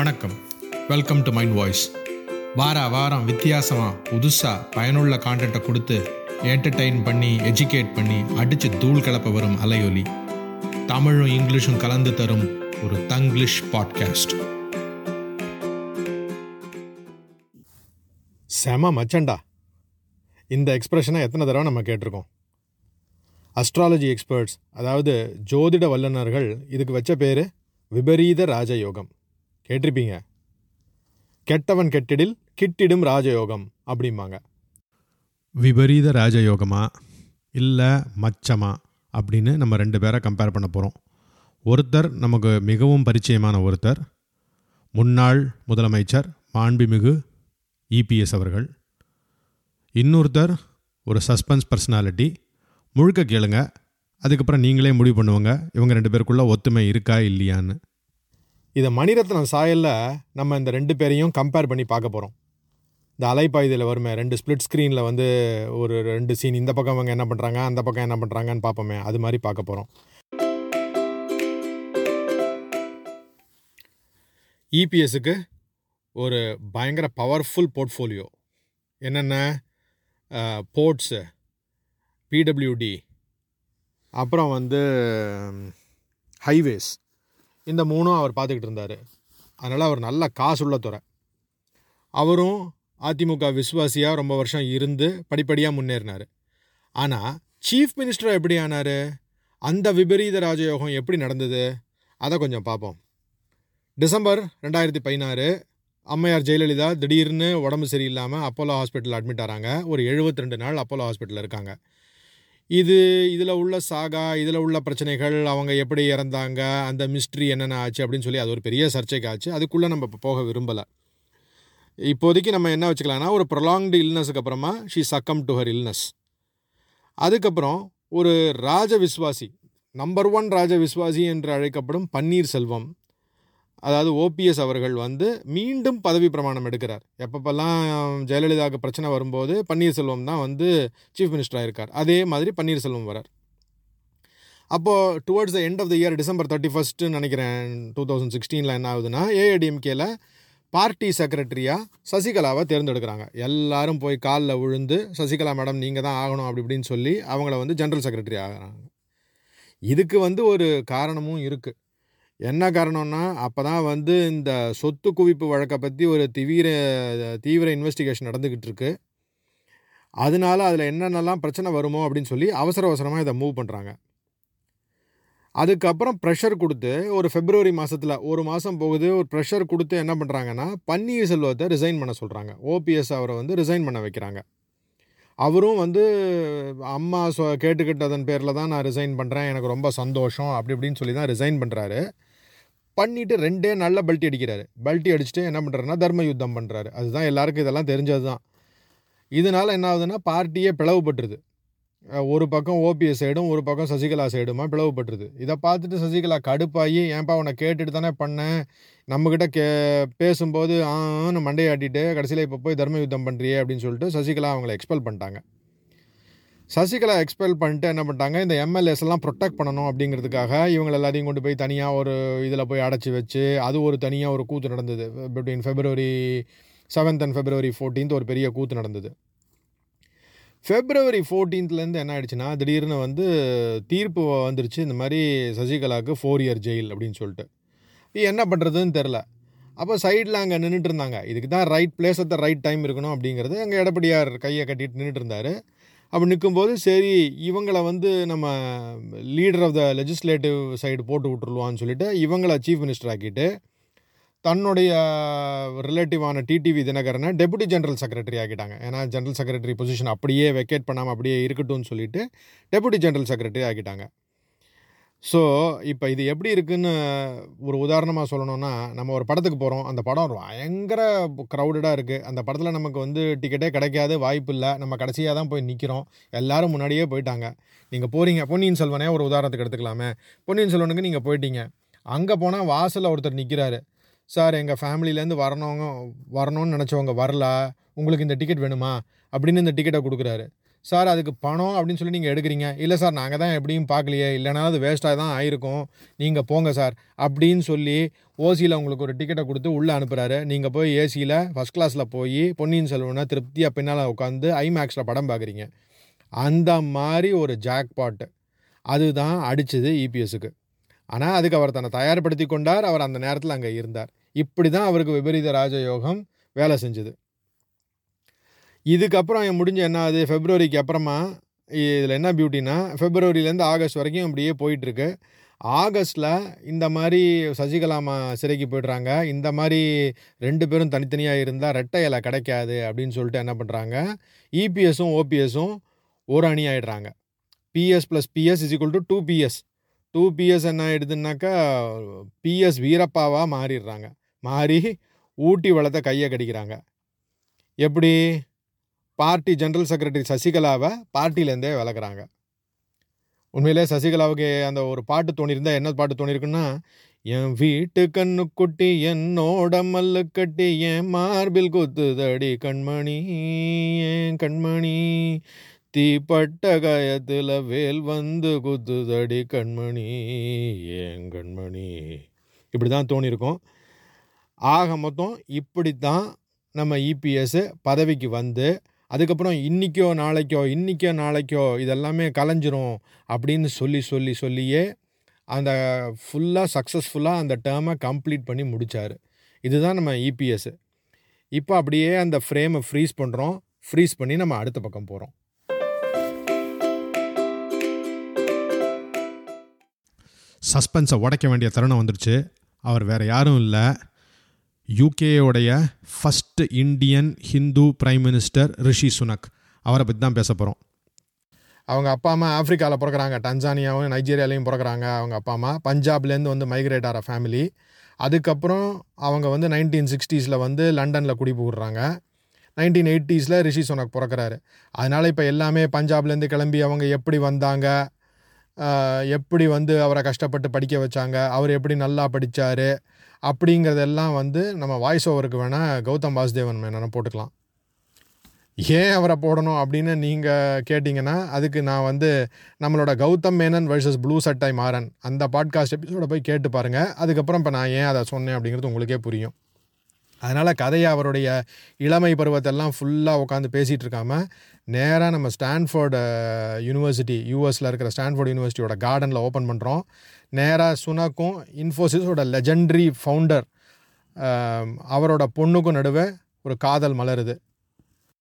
வணக்கம். Welcome to mind voice வார வாரம் வித்தியாசமாக புதுசாக பயனுள்ள கான்டென்ட்டை கொடுத்து என்டர்டெயின் பண்ணி எஜுகேட் பண்ணி அடித்து தூள் கலப்ப வரும் அலையொலி. தமிழும் இங்கிலீஷும் கலந்து தரும் ஒரு தங்கிலீஷ் பாட்காஸ்ட் செம மச்சண்டா. இந்த எக்ஸ்பிரஷனை எத்தனை தடவை நம்ம கேட்டிருக்கோம். அஸ்ட்ராலஜி எக்ஸ்பர்ட்ஸ் அதாவது ஜோதிட வல்லுநர்கள் இதுக்கு வச்ச பேர் விபரீத ராஜயோகம். கேட்டிருப்பீங்க. கெட்டவன் கெட்டிடில் கிட்டிடும் ராஜயோகம் அப்படிம்பாங்க. விபரீத ராஜயோகமா? இல்லை மச்சமா? அப்படின்னு நம்ம ரெண்டு பேரை கம்பேர் பண்ண போகிறோம் ஒருத்தர் நமக்கு மிகவும் பரிச்சயமான ஒருத்தர். முன்னாள் முதலமைச்சர் மாண்புமிகு இபிஎஸ் அவர்கள். இன்னொருத்தர் ஒரு சஸ்பென்ஸ் பர்சனாலிட்டி முழுக்க கேளுங்க. அதுக்கப்புறம் நீங்களே முடிவு பண்ணுவாங்க. இவங்க ரெண்டு பேருக்குள்ளே ஒத்துமை இருக்கா இல்லையான்னு. இதை மணிரத்னம் சாயலில் நம்ம இந்த ரெண்டு பேரையும் கம்பேர் பண்ணி பார்க்க போகிறோம் இந்த அலைப்பாய்தியில் வருமே ரெண்டு ஸ்ப்ளிட் ஸ்க்ரீனில் வந்து ஒரு ரெண்டு சீன் இந்த பக்கம் அவங்க என்ன பண்ணுறாங்க அந்த பக்கம் என்ன பண்ணுறாங்கன்னு பார்ப்போமே அது மாதிரி பார்க்க போகிறோம் இபிஎஸ்க்கு ஒரு பயங்கர பவர்ஃபுல் போர்ட்ஃபோலியோ என்னென்ன? போர்ட்ஸு பிடபிள்யூடி அப்புறம் வந்து ஹைவேஸ் இந்த மூணும் அவர் பார்த்துக்கிட்டு இருந்தார். அதனால் அவர் நல்ல காசுள்ள துறை. அவரும் அதிமுக விசுவாசியாக ரொம்ப வருஷம் இருந்து படிப்படியாக முன்னேறினார். ஆனால் சீஃப் மினிஸ்டர் எப்படி ஆனார்? அந்த விபரீத ராஜயோகம் எப்படி நடந்தது? அதை கொஞ்சம் பார்ப்போம். டிசம்பர் ரெண்டாயிரத்தி பதினாறு அம்மையார் ஜெயலலிதா திடீர்னு உடம்பு சரியில்லாமல் அப்போலோ ஹாஸ்பிட்டல் அட்மிட் ஆகிறாங்க ஒரு 72 ரெண்டு நாள் அப்போலோ ஹாஸ்பிட்டலில் இருக்காங்க. இது இதில் உள்ள சாகா இதில் உள்ள பிரச்சனைகள் அவங்க எப்படி இறந்தாங்க அந்த மிஸ்ட்ரி என்னென்ன ஆச்சு அப்படின்னு சொல்லி அது ஒரு பெரிய சர்ச்சைக்கு ஆச்சு. அதுக்குள்ளே நம்ம இப்போ போக விரும்பலை. இப்போதைக்கு நம்ம என்ன வச்சுக்கலாம்னா ஒரு ப்ரொலாங்டு இல்னஸுக்கு அப்புறமா she succumbed to her illness அதுக்கப்புறம் ஒரு ராஜ விஸ்வாசி நம்பர் ஒன் ராஜ விஸ்வாசி என்று அழைக்கப்படும் பன்னீர் செல்வம் அதாவது ஓபிஎஸ் அவர்கள் வந்து மீண்டும் பதவி பிரமாணம் எடுக்கிறார். எப்பப்பெல்லாம் ஜெயலலிதாவுக்கு பிரச்சனை வரும்போது பன்னீர்செல்வம் தான் வந்து சீஃப் மினிஸ்டராக இருக்கார் அதே மாதிரி பன்னீர்செல்வம் வரார். அப்போது towards the end of the year December thirty ஃபஸ்ட்டுன்னு நினைக்கிறேன் டூ தௌசண்ட் சிக்ஸ்டீனில் என்ன ஆகுதுன்னா ஏஐடிஎம்கேல பார்ட்டி செக்ரட்டரியாக சசிகலாவை தேர்ந்தெடுக்கிறாங்க. எல்லாரும் போய் காலில் விழுந்து சசிகலா மேடம் நீங்கள் தான் ஆகணும் அப்படி இப்படின்னு சொல்லி அவங்கள வந்து ஜென்ரல் செக்ரட்டரி ஆகிறாங்க. இதுக்கு வந்து ஒரு காரணமும் இருக்குது என்ன காரணம்னா அப்போ தான் வந்து இந்த சொத்து குவிப்பு வழக்கை பற்றி ஒரு தீவிர தீவிர இன்வெஸ்டிகேஷன் நடந்துக்கிட்டு இருக்கு அதனால அதில் என்னென்னலாம் பிரச்சனை வருமோ அப்படின்னு சொல்லி அவசர அவசரமாக இதை மூவ் பண்ணுறாங்க அதுக்கப்புறம் ப்ரெஷர் கொடுத்து ஒரு ஃபெப்ரவரி மாதத்தில் ஒரு மாதம் போகுது ஒரு ப்ரெஷர் கொடுத்து என்ன பண்ணுறாங்கன்னா பன்னீர்செல்வத்தை ரிசைன் பண்ண சொல்கிறாங்க ஓபிஎஸ் அவரை வந்து ரிசைன் பண்ண வைக்கிறாங்க. அவரும் வந்து அம்மா சொ கேட்டுக்கிட்டதன் பேரில் தான் நான் ரிசைன் பண்ணுறேன் எனக்கு ரொம்ப சந்தோஷம் அப்படி இப்படின்னு சொல்லி தான் ரிசைன் பண்ணுறாரு பண்ணிவிட்டு ரெண்டே நல்ல பல்ட்டி அடிக்கிறாரு. பல்ட்டி அடிச்சுட்டு என்ன பண்ணுறாருன்னா தர்ம யுத்தம் பண்ணுறாரு அதுதான் எல்லாருக்கும் இதெல்லாம் தெரிஞ்சது தான் இதனால் என்ன ஆகுதுன்னா பார்ட்டியே பிளவுபட்டுருது. ஒரு பக்கம் ஓபிஎஸ் சைடும் ஒரு பக்கம் சசிகலா சைடுமா பிளவுபட்டுருது. இதை பார்த்துட்டு சசிகலா கடுப்பாகி ஏன்பா உன்னை கேட்டுட்டு தானே பண்ணேன்? நம்மக்கிட்ட கே பேசும்போது ஆன்னு மண்டையாட்டிட்டு கடைசியில் இப்போ போய் தர்ம யுத்தம் பண்ணுறியே அப்படின்னு சொல்லிட்டு சசிகலா அவங்கள எக்ஸ்பெல் பண்ணிட்டாங்க. சசிகலா எக்ஸ்பெல் பண்ணிட்டு என்ன பண்ணிட்டாங்க? இந்த எம்எல்ஏஸ் எல்லாம் ப்ரொடெக்ட் பண்ணணும் அப்படிங்கிறதுக்காக இவங்க எல்லாத்தையும் கொண்டு போய் தனியாக ஒரு இதில் போய் அடைச்சி வச்சு அது ஒரு தனியாக ஒரு கூத்து நடந்தது. Between February seventh and February fourteenth ஒரு பெரிய கூத்து நடந்தது. ஃபெப்ரவரி ஃபோர்டீன்த்லேருந்து என்ன ஆயிடுச்சுன்னா திடீர்னு வந்து தீர்ப்பு வந்துருச்சு. இந்த மாதிரி சசிகலாவுக்கு ஃபோர் இயர் ஜெயில் அப்படின்னு சொல்லிட்டு. இது என்ன பண்ணுறதுன்னு தெரில அப்போ சைடில் அங்கே நின்றுட்டு இருந்தாங்க. இதுக்கு தான் right place at the right time இருக்கணும் அப்படிங்கிறது அங்கே எடப்படியார் கையை கட்டிட்டு நின்றுட்டு இருந்தார். அப்படி நிற்கும்போது சரி இவங்களை வந்து நம்ம leader of the legislative side போட்டு விட்டுருவான்னு சொல்லிட்டு இவங்களை சீஃப் மினிஸ்டர் ஆக்கிட்டு தன்னுடைய ரிலேட்டிவான டிடிவி தினகரனை டெபுட்டி ஜென்ரல் செக்ரட்டரி ஆக்கிட்டாங்க. ஏன்னா ஜென்ரல் செக்ரட்டரி பொசிஷன் அப்படியே வெக்கேட் பண்ணாமல் அப்படியே இருக்கட்டும்னு சொல்லிட்டு டெபுட்டி ஜென்ரல் செக்ரட்டரி ஆக்கிட்டாங்க. ஸோ இப்போ இது எப்படி இருக்குன்னு ஒரு உதாரணமாக சொல்லணும்னா நம்ம ஒரு படத்துக்கு போகிறோம் அந்த படம் பயங்கர க்ரௌடடாக இருக்குது அந்த படத்தில் நமக்கு வந்து டிக்கெட்டே கிடைக்காது வாய்ப்பு இல்லை. நம்ம கடைசியாக தான் போய் நிற்கிறோம் எல்லாரும் முன்னாடியே போயிட்டாங்க. நீங்கள் போகிறீங்க பொன்னியின் செல்வனே ஒரு உதாரணத்துக்கு எடுத்துக்கலாமே. பொன்னியின் செல்வனுக்கு நீங்கள் போயிட்டீங்க. அங்கே போனால் வாசலில் ஒருத்தர் நிற்கிறாரு சார் எங்கள் ஃபேமிலியிலேருந்து வரணும் வரணும்னு நினச்சவங்க வரல. உங்களுக்கு இந்த டிக்கெட் வேணுமா? அப்படின்னு இந்த டிக்கெட்டை கொடுக்குறாரு. சார் அதுக்கு பணம் அப்படின்னு சொல்லி நீங்கள் எடுக்கிறீங்க. இல்லை சார் நாங்கள் தான் எப்படியும் பார்க்கலையே. இல்லைனா அது வேஸ்ட்டாக தான் ஆயிருக்கும். நீங்கள் போங்க சார் அப்படின்னு சொல்லி ஓசியில் உங்களுக்கு ஒரு டிக்கெட்டை கொடுத்து உள்ளே அனுப்புகிறாரு நீங்கள் போய் ஏசியில் ஃபஸ்ட் கிளாஸில் போய் பொன்னியின் செல்வனை திருப்தியாக பின்னால் உட்காந்து ஐமேக்ஸில் படம் பார்க்குறீங்க அந்த மாதிரி ஒரு ஜாக்பாட்டு அதுதான் அடித்தது இபிஎஸ்க்கு ஆனால் அதுக்கு அவர் தன்னை தயார்படுத்தி கொண்டார். அவர் அந்த நேரத்தில் அங்கே இருந்தார். இப்படி தான் அவருக்கு விபரீத ராஜயோகம் வேலை செஞ்சது. இதுக்கப்புறம் என் முடிஞ்ச என்ன ஆகுது? ஃபெப்ரவரிக்கு அப்புறமா இதில் என்ன பியூட்டினா ஃபெப்ரவரியிலேருந்து ஆகஸ்ட் வரைக்கும் இப்படியே போயிட்டுருக்கு. ஆகஸ்ட்டில் இந்த மாதிரி சசிகலாமா சிறைக்கு போய்ட்றாங்க. இந்த மாதிரி ரெண்டு பேரும் தனித்தனியாக இருந்தால் ரெட்டை இலை கிடைக்காது அப்படின்னு சொல்லிட்டு என்ன பண்ணுறாங்க இபிஎஸும் ஓபிஎஸும் ஒரு அணி ஆகிடுறாங்க PS plus PS is equal to two PS two PS என்ன ஆகிடுதுன்னாக்கா பிஎஸ் வீரப்பாவாக மாறிடுறாங்க. மாறி ஊட்டி வளத்தை கையை கடிக்கிறாங்க. எப்படி? பார்ட்டி ஜென்ரல் செக்ரட்டரி சசிகலாவை பார்ட்டியிலேருந்தே விளக்குறாங்க. உண்மையிலே சசிகலாவுக்கு அந்த ஒரு பாட்டு தோணியிருந்தா என்ன பாட்டு தோணியிருக்குன்னா என் வீட்டு கண்ணு குட்டி என்னோட மல்லு கட்டி என் மார்பில் குத்துதடி கண்மணி ஏன் கண்மணி தீப்பட்ட காயத்தில் வேல் வந்து குத்துதடி கண்மணி ஏன் கண்மணி. இப்படி தான் தோணியிருக்கும். ஆக மொத்தம் இப்படி தான் நம்ம இபிஎஸ் பதவிக்கு வந்து அதுக்கப்புறம் இன்றைக்கோ நாளைக்கோ இன்றைக்கோ நாளைக்கோ இதெல்லாமே கலைஞ்சிரும் அப்படின்னு சொல்லி சொல்லி சொல்லியே அந்த ஃபுல்லாக சக்ஸஸ்ஃபுல்லாக அந்த டேர்மை கம்ப்ளீட் பண்ணி முடித்தார் இதுதான் நம்ம இபிஎஸ் இப்போ அப்படியே அந்த ஃப்ரேமை ஃப்ரீஸ் பண்ணுறோம் ஃப்ரீஸ் பண்ணி நம்ம அடுத்த பக்கம் போகிறோம் சஸ்பென்ஸை உடைக்க வேண்டிய தருணம் வந்துடுச்சு அவர் வேறு யாரும் இல்லை. யூகேயோடைய first Indian Hindu prime minister Rishi Sunak அவரை பற்றி தான் பேச போகிறோம் அவங்க அப்பா அம்மா ஆஃப்ரிக்காவில் பிறக்கிறாங்க. டன்சானியாவும் நைஜீரியாலையும் பிறக்கிறாங்க அவங்க அப்பா அம்மா. பஞ்சாப்லேருந்து வந்து மைக்ரேட் ஆகிற ஃபேமிலி அதுக்கப்புறம் அவங்க வந்து நைன்டீன் சிக்ஸ்டீஸில் வந்து லண்டனில் குடிபுகுறாங்க நைன்டீன் எயிட்டிஸில் ரிஷி சுனக் பிறக்கிறாரு. அதனால் இப்போ எல்லாமே பஞ்சாப்லேருந்து கிளம்பி அவங்க எப்படி வந்தாங்க? எப்படி வந்து அவரை கஷ்டப்பட்டு படிக்க வச்சாங்க அவர் எப்படி நல்லா படித்தார் அப்படிங்கிறதெல்லாம் வந்து நம்ம வாய்ஸ் ஓவருக்கு வேணால் கௌதம் வாசுதேவன் மேனனை போட்டுக்கலாம். ஏன் அவரை போடணும் அப்படின்னு நீங்கள் கேட்டிங்கன்னா அதுக்கு நான் வந்து நம்மளோட கௌதம் மேனன் வர்சஸ் ப்ளூ சட்டை மாறன் அந்த பாட்காஸ்ட் எபிசோட போய் கேட்டு பாருங்கள் அதுக்கப்புறம் இப்போ நான் ஏன் அதை சொன்னேன் அப்படிங்கிறது உங்களுக்கே புரியும். அதனால் கதையை அவருடைய இளமை பருவத்தெல்லாம் ஃபுல்லாக உட்காந்து பேசிகிட்டு இருக்காம நேராக நம்ம ஸ்டான்ஃபோர்டு யூனிவர்சிட்டி யூஎஸில் இருக்கிற ஸ்டான்ஃபோர்ட் யூனிவர்சிட்டியோட கார்டனில் ஓப்பன் பண்ணுறோம் நேராக சுனாக்கும் இன்ஃபோசிஸோட லெஜெண்டரி ஃபவுண்டர் அவரோட பொண்ணுக்கும் நடுவே ஒரு காதல் மலருது.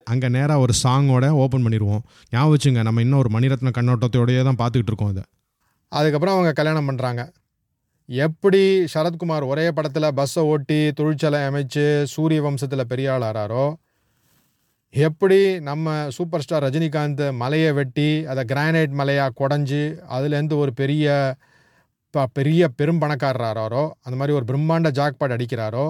அங்கே நேராக ஒரு சாங்கோட ஓப்பன் பண்ணிடுவோம் ஞாபகம் வச்சுங்க நம்ம இன்னும் ஒரு மணிரத்ன கண்ணோட்டத்தோடையே தான் பார்த்துக்கிட்டு இருக்கோம் அதை அதுக்கப்புறம் அவங்க கல்யாணம் பண்ணுறாங்க எப்படி சரத்குமார் ஒரே படத்தில் பஸ்ஸை ஓட்டி தொழிற்சாலை அமைச்சு சூரிய வம்சத்தில் பெரிய ஆள் ஆறாரோ எப்படி நம்ம சூப்பர் ஸ்டார் ரஜினிகாந்த் மலையை வெட்டி அதை கிரானைட் மலையாக குடஞ்சி அதுலேருந்து ஒரு பெரிய ப- பெரிய பெரும் பணக்காரராரோ அந்த மாதிரி ஒரு பிரம்மாண்ட ஜாக்பாட் அடிக்கிறாரோ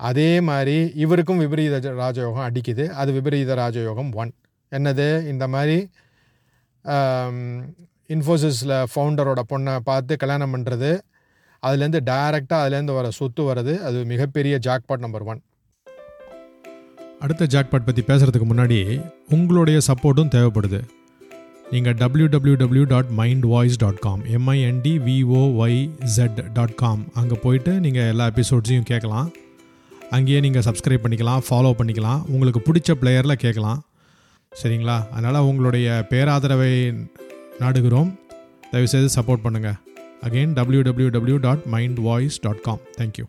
அதே மாதிரி இவருக்கும் விபரீத ராஜயோகம் அடிக்குது. அது விபரீத ராஜயோகம் ஒன் என்னது? இந்த மாதிரி இன்ஃபோசிஸில் ஃபவுண்டரோட பொண்ணை பார்த்து கல்யாணம் பண்ணுறது அதுலேருந்து டைரெக்டாக அதுலேருந்து வர சொத்து வர்றது அது மிகப்பெரிய ஜாக்பாட் நம்பர் ஒன் அடுத்த ஜாக்பாட் பற்றி பேசுகிறதுக்கு முன்னாடி உங்களுடைய சப்போர்ட்டும் தேவைப்படுது. நீங்கள் www.mindvoice.com dot mind voice dot com M I N D V O Y Z dot com அங்கே போயிட்டு நீங்கள் எல்லா எபிசோட்ஸையும் கேட்கலாம். அங்கேயே நீங்கள் சப்ஸ்கிரைப் பண்ணிக்கலாம் ஃபாலோ பண்ணிக்கலாம் உங்களுக்கு பிடிச்ச பிளேயரில் கேட்கலாம். சரிங்களா? அதனால் உங்களுடைய பேராதரவை நாடுகிறோம். தயவுசெய்து சப்போர்ட் பண்ணுங்கள் again www.mindvoice.com dot mind voice dot com thank you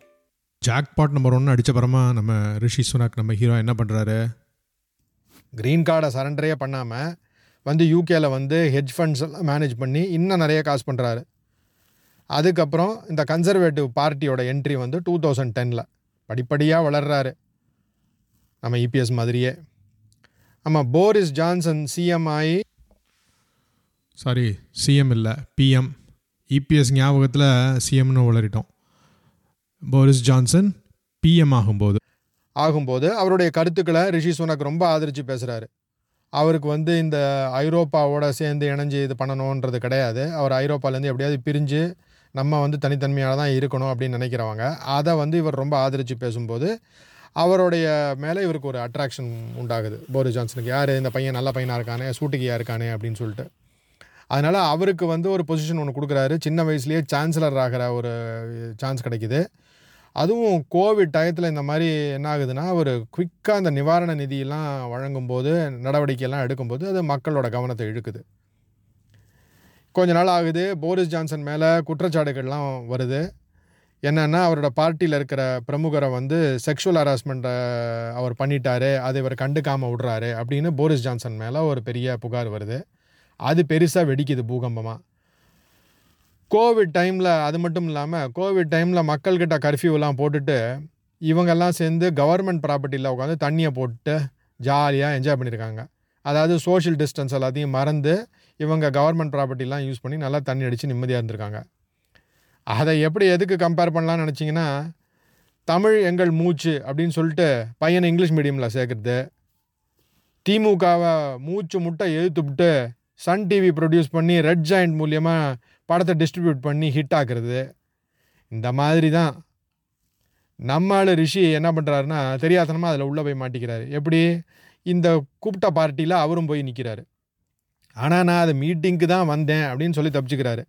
jackpot number ஒன்று அடித்த பரமா நம்ம ரிஷி சுனாக் நம்ம ஹீரோ என்ன பண்ணுறாரு க்ரீன் கார்டை சரண்டரே பண்ணாமல் வந்து யூகேல வந்து ஹெட்ஜ் ஃபண்ட்ஸ் எல்லாம் மேனேஜ் பண்ணி இன்னும் நிறைய காசு பண்ணுறாரு அதுக்கப்புறம் இந்த கன்சர்வேட்டிவ் பார்ட்டியோட என்ட்ரி வந்து டூ தௌசண்ட் டெனில் படிப்படியாக வளர்றாரு. நம்ம இபிஎஸ் மாதிரியே. ஆமாம் போரிஸ் ஜான்சன் சிஎம் ஆகி சாரி சிஎம் இல்லை பிஎம் இபிஎஸ் ஞாபகத்தில் சிஎம்னு உளறிட்டோம். போரிஸ் ஜான்சன் பிஎம் ஆகும்போது. ஆகும்போது அவருடைய கருத்துக்களை ரிஷி சுனக் ரொம்ப ஆதரித்து பேசுகிறாரு அவருக்கு வந்து இந்த ஐரோப்பாவோட சேர்ந்து இணைஞ்சு இது பண்ணணுன்றது கிடையாது. அவர் ஐரோப்பாலேருந்து எப்படியாவது பிரிஞ்சு நம்ம வந்து தனித்தன்மையாக தான் இருக்கணும் அப்படின்னு நினைக்கிறவங்க. அதை வந்து இவர் ரொம்ப ஆதரித்து பேசும்போது அவருடைய மேலே இவருக்கு ஒரு அட்ராக்ஷன் உண்டாகுது. போரிஸ் ஜான்சனுக்கு யார் இந்த பையன் நல்ல பையனாக இருக்கானே சூட்டுக்கியாக இருக்கானே? அப்படின்னு சொல்லிட்டு. அதனால் அவருக்கு வந்து ஒரு பொசிஷன் ஒன்று கொடுக்குறாரு. சின்ன வயசுலேயே சான்சலர் ஆகிற ஒரு சான்ஸ் கிடைக்குது. அதுவும் கோவிட் டயத்தில் இந்த மாதிரி என்ன ஆகுதுன்னா ஒரு குயிக்காக அந்த நிவாரண நிதியெல்லாம் வழங்கும்போது நடவடிக்கையெல்லாம் எடுக்கும்போது அது மக்களோட கவனத்தை இழுக்குது. கொஞ்ச நாள் ஆகுது போரிஸ் ஜான்சன் மேலே குற்றச்சாட்டுகள்லாம் வருது. என்னென்னா அவரோட பார்ட்டியில் இருக்கிற பிரமுகரை வந்து செக்ஷுவல் ஹராஸ்மெண்ட்டை அவர் பண்ணிட்டாரு. அதை இவர் கண்டுக்காமல் விடுறாரு அப்படின்னு போரிஸ் ஜான்சன் மேலே ஒரு பெரிய புகார் வருது. அது பெருசாக வெடிக்குது பூகம்பமாக கோவிட் டைமில் அது மட்டும் இல்லாமல் கோவிட் டைமில் மக்கள்கிட்ட கர்ஃப்யூலாம் போட்டுட்டு இவங்கெல்லாம் சேர்ந்து கவர்மெண்ட் ப்ராப்பர்ட்டியில் உட்காந்து தண்ணியை போட்டு ஜாலியாக என்ஜாய் பண்ணியிருக்காங்க அதாவது சோஷியல் டிஸ்டன்ஸ் எல்லாத்தையும் மறந்து இவங்க கவர்மெண்ட் ப்ராப்பர்ட்டிலாம் யூஸ் பண்ணி நல்லா தண்ணி அடித்து நிம்மதியாக இருந்திருக்காங்க. அதை எப்படி எதுக்கு கம்பேர் பண்ணலாம்னு நினச்சிங்கன்னா தமிழ் எங்கள் மூச்சு அப்படின்னு சொல்லிட்டு பையனை இங்கிலீஷ் மீடியமில் சேர்க்குறது திமுகவை மூச்சு முட்டை எழுத்துவிட்டு சன் டிவி ப்ரொடியூஸ் பண்ணி ரெட் ஜாயிண்ட் மூலியமாக படத்தை டிஸ்ட்ரிபியூட் பண்ணி ஹிட் ஆக்குறது. இந்த மாதிரி தான். நம்ம ஆள் ரிஷி என்ன பண்ணுறாருன்னா தெரியாதனமாக அதில் உள்ளே போய் மாட்டிக்கிறாரு. எப்படி? இந்த கூப்பிட்ட பார்ட்டியில் அவரும் போய் நிற்கிறாரு ஆனால் நான் அது மீட்டிங்க்கு தான் வந்தேன் அப்படின்னு சொல்லி தப்பிச்சுக்கிறாரு.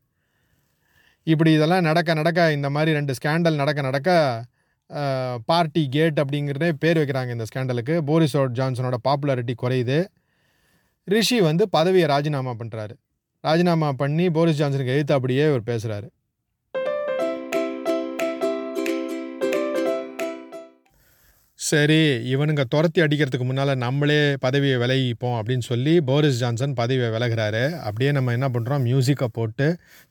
இப்படி இதெல்லாம் நடக்க நடக்க இந்த மாதிரி ரெண்டு ஸ்கேண்டல் நடக்க நடக்க பார்ட்டி கேட் அப்படிங்கிறதே பேர் வைக்கிறாங்க இந்த ஸ்கேண்டலுக்கு போரிஸ் ஜான்சனோட பாப்புலாரிட்டி குறையுது. ரிஷி வந்து பதவியை ராஜினாமா பண்ணுறாரு ராஜினாமா பண்ணி போரிஸ் ஜான்சனுக்கு எழுத்து அப்படியே இவர் பேசுகிறாரு சரி இவனுங்க துரத்தி அடிக்கிறதுக்கு முன்னால் நம்மளே பதவியை விலகிப்போம் அப்படின்னு சொல்லி போரிஸ் ஜான்சன் பதவியை விலகிறாரு. அப்படியே நம்ம என்ன பண்ணுறோம் மியூசிக்கை போட்டு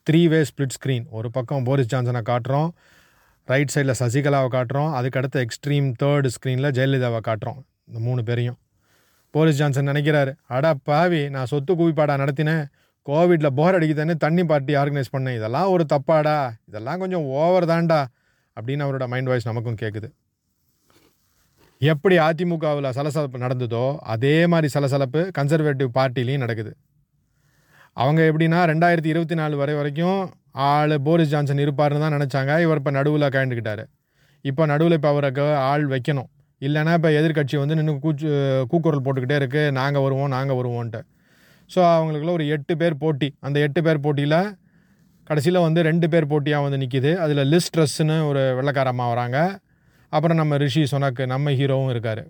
த்ரீ வே ஸ்ப்ளிட் ஸ்க்ரீன் ஒரு பக்கம் போரிஸ் ஜான்சனை காட்டுறோம். ரைட் சைடில் சசிகலாவை காட்டுறோம். அதுக்கடுத்து எக்ஸ்ட்ரீம் தேர்டு ஸ்க்ரீனில் ஜெயலலிதாவை காட்டுறோம். இந்த மூணு பேரையும். போலீஸ் ஜான்சன் நினைக்கிறாரு. அடா பாவி நான் சொத்து குவிப்பாடா நடத்தினேன் கோவிட்டில் போர் அடிக்குதுன்னு தண்ணி பார்ட்டி ஆர்கனைஸ் பண்ணேன். இதெல்லாம் ஒரு தப்பாடா. இதெல்லாம் கொஞ்சம் ஓவர் தான்டா அப்படின்னு அவரோட மைண்ட் வாய்ஸ் நமக்கும் கேட்குது எப்படி அதிமுகவில் சலசலப்பு நடந்ததோ அதே மாதிரி சலசலப்பு கன்சர்வேட்டிவ் பார்ட்டிலையும் நடக்குது. அவங்க எப்படின்னா ரெண்டாயிரத்தி இருபத்தி நாலு வரை வரைக்கும் ஆள் போரிஸ் ஜான்சன் இருப்பார்னு தான் நினச்சாங்க. இவர் இப்போ நடுவில் கலந்துக்கிட்டாரு இப்போ நடுவில் இப்போ அவருக்கு ஆள் வைக்கணும். இல்லைன்னா இப்போ எதிர்கட்சி வந்து நின்று கூச்சு கூக்குரல் போட்டுக்கிட்டே இருக்குது நாங்கள் வருவோம் நாங்கள் வருவோன்ட்டு ஸோ அவங்களுக்குள்ள ஒரு எட்டு பேர் போட்டி. அந்த எட்டு பேர் போட்டியில் கடைசியில் வந்து ரெண்டு பேர் போட்டியாக வந்து நிற்கிது அதில் லிஸ்ட் ட்ரெஸ்ஸுன்னு ஒரு வெள்ளக்காரம்மா வராங்க. அப்புறம் நம்ம ரிஷி சொனக்கு நம்ம ஹீரோவும் இருக்கார்.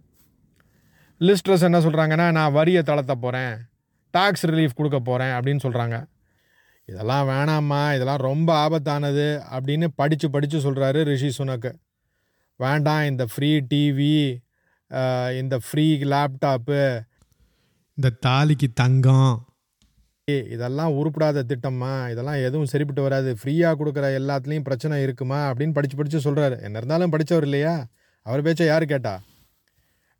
லிஸ்ட் ட்ரெஸ் என்ன சொல்கிறாங்கன்னா நான் வரியை தளர்த்த போகிறேன் டாக்ஸ் ரிலீஃப் கொடுக்க போகிறேன் அப்படின்னு சொல்கிறாங்க இதெல்லாம் வேணாம்மா. இதெல்லாம் ரொம்ப ஆபத்தானது அப்படின்னு படித்து படித்து சொல்கிறாரு ரிஷி சுனக்கு. வேண்டாம் இந்த ஃப்ரீ டிவி இந்த ஃப்ரீ லேப்டாப்பு இந்த தாலிக்கு தங்கம். இதெல்லாம் உருப்படாத திட்டம்மா. இதெல்லாம் எதுவும் சரிப்பட்டு வராது. ஃப்ரீயாக கொடுக்குற எல்லாத்துலேயும் பிரச்சனை இருக்குமா அப்படின்னு படித்து படித்து சொல்கிறாரு என்ன இருந்தாலும் படித்தவர் இல்லையா? அவர் பேச்சை யார் கேட்டா?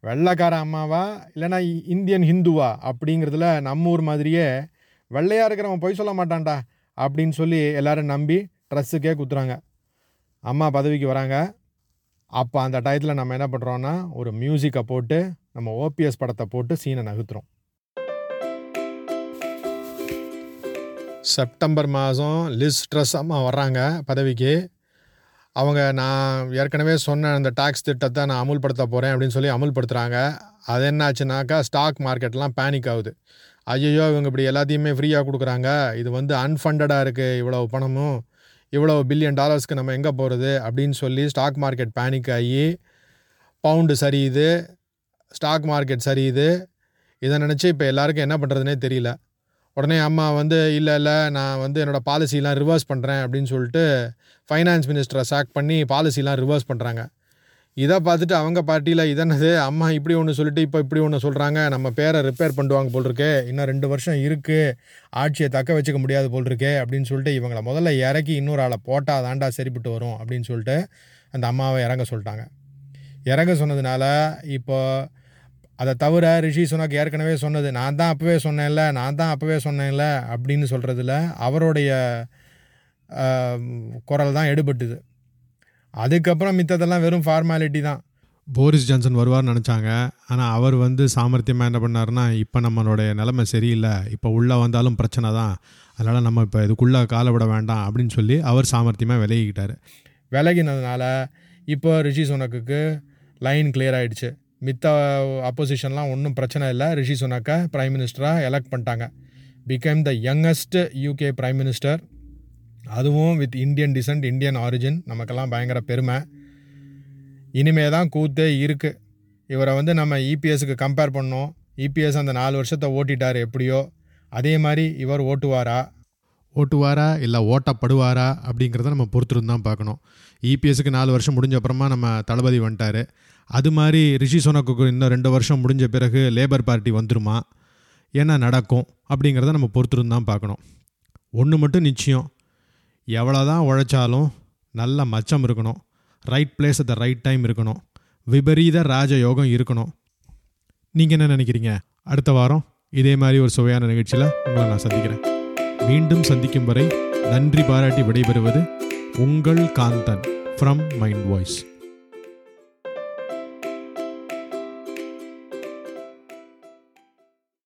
வெள்ளைக்கார அம்மாவா? இல்லைனா இ- இந்தியன் ஹிந்துவா? அப்படிங்கிறதுல நம்ம ஊர் மாதிரியே வெள்ளையாக இருக்கிறவன் பொய் சொல்ல மாட்டான்டா அப்படின்னு சொல்லி எல்லாரும் நம்பி ட்ரெஸ்ஸுக்கே குத்துறாங்க. அம்மா பதவிக்கு வராங்க. அப்போ அந்த டயத்தில் நம்ம என்ன பண்ணுறோன்னா ஒரு மியூசிக்கை போட்டு நம்ம ஓபிஎஸ் படத்தை போட்டு சீனை நகுத்துறோம் செப்டம்பர் மாதம் லிஸ் ட்ரெஸ் அம்மா வர்றாங்க பதவிக்கு. அவங்க நான் ஏற்கனவே சொன்ன அந்த டாக்ஸ் திட்டத்தை நான் அமுல்படுத்த போகிறேன் அப்படின்னு சொல்லி அமுல்படுத்துகிறாங்க அது என்னாச்சுனாக்கா ஸ்டாக் மார்க்கெட்லாம் பேனிக் ஆகுது. ஐயோ இவங்க இப்படி எல்லாத்தையுமே ஃப்ரீயாக கொடுக்குறாங்க. இது வந்து அன்ஃபண்டடாக இருக்குது இவ்வளோ பணமும். இவ்வளோ பில்லியன் டாலர்ஸ்க்கு நம்ம எங்கே போகிறது அப்படின்னு சொல்லி ஸ்டாக் மார்க்கெட் பேனிக் ஆகி பவுண்டு சரியுது ஸ்டாக் மார்க்கெட் சரியுது. இதை நினச்சி இப்போ எல்லாருக்கும் என்ன பண்ணுறதுனே தெரியல. உடனே அம்மா வந்து இல்லை இல்லை நான் வந்து என்னோடய பாலிசிலாம் ரிவர்ஸ் பண்ணுறேன் அப்படின்னு சொல்லிட்டு ஃபைனான்ஸ் மினிஸ்டரை சாக் பண்ணி பாலிசிலாம் ரிவர்ஸ் பண்ணுறாங்க இதை பார்த்துட்டு அவங்க பார்ட்டியில் இதென்னது? அம்மா இப்படி ஒன்று சொல்லிட்டு இப்போ இப்படி ஒன்று சொல்கிறாங்க நம்ம பேரை ரிப்பேர் பண்ணுவாங்க போல் இருக்கு இன்னும் ரெண்டு வருஷம் இருக்குது ஆட்சியை தக்க வச்சுக்க முடியாது போல் இருக்கே அப்படின்னு சொல்லிட்டு இவங்களை முதல்ல இறக்கி இன்னொரு ஆளை போட்டால் தாண்டா சரிப்பட்டு வரும் அப்படின்னு சொல்லிட்டு அந்த அம்மாவை இறங்க சொல்லிட்டாங்க. இறங்க சொன்னதுனால இப்போ அதை தவிர ரிஷி சொன்னாக்கு ஏற்கனவே சொன்னது நான் தான் அப்போவே சொன்னேன்ல நான் தான் அப்போவே சொன்னேன்ல அப்படின்னு சொல்கிறதுல அவருடைய குரல் தான் எடுபட்டுது. அதுக்கப்புறம் மித்ததெல்லாம் வெறும் ஃபார்மாலிட்டி தான். போரிஸ் ஜான்சன் வருவார்னு நினச்சாங்க. ஆனால் அவர் வந்து சாமர்த்தியமாக என்ன பண்ணாருன்னா இப்போ நம்மளுடைய நிலைமை சரியில்லை. இப்போ உள்ளே வந்தாலும் பிரச்சனை தான். அதனால் நம்ம இப்போ இதுக்குள்ளே காலை விட வேண்டாம் அப்படின்னு சொல்லி அவர் சாமர்த்தியமாக விலகிக்கிட்டாரு. விலகினதுனால இப்போ ரிஷி சொனக்குக்கு லைன் clear ஆயிடுச்சு. மித்த அப்போசிஷன்லாம் ஒன்றும் பிரச்சனை இல்லை. ரிஷி சுனாக்கா பிரைம் மினிஸ்டராக எலெக்ட் பண்ணிட்டாங்க. Become the youngest UK prime minister அதுவும் with Indian descent Indian origin நமக்கெல்லாம் பயங்கர பெருமை. இனிமே தான் கூத்தே இருக்குது இவரை வந்து நம்ம இபிஎஸ்க்கு கம்பேர் பண்ணோம். இபிஎஸ் அந்த நாலு வருஷத்தை ஓட்டிட்டார் எப்படியோ. அதே மாதிரி இவர் ஓட்டுவாரா? ஓட்டுவாரா? இல்லை ஓட்டப்படுவாரா? அப்படிங்கிறத நம்ம பொறுத்திருந்து தான் பார்க்கணும். இபிஎஸ்க்கு நாலு வருஷம் முடிஞ்ச அப்புறமா நம்ம தளபதி வந்துட்டார். அது மாதிரி ரிஷி சோனக்கு இன்னும் ரெண்டு வருஷம் முடிஞ்ச பிறகு லேபர் பார்ட்டி வந்துருமா? என்ன நடக்கும்? அப்படிங்கிறத நம்ம பொறுத்திருந்து தான் பார்க்கணும். ஒன்று மட்டும் நிச்சயம். எவ்வளோ தான் உழைச்சாலும் நல்ல மச்சம் இருக்கணும். Right place at the right time இருக்கணும். விபரீத ராஜயோகம் இருக்கணும். நீங்கள் என்ன நினைக்கிறீங்க? அடுத்த வாரம் இதே மாதிரி ஒரு சுவையான நிகழ்ச்சியில் உங்களை நான் சந்திக்கிறேன். மீண்டும் சந்திக்கும் வரை நன்றி பாராட்டி விடைபெறுவது உங்கள் காந்தன் ஃப்ரம் மைண்ட் வாய்ஸ்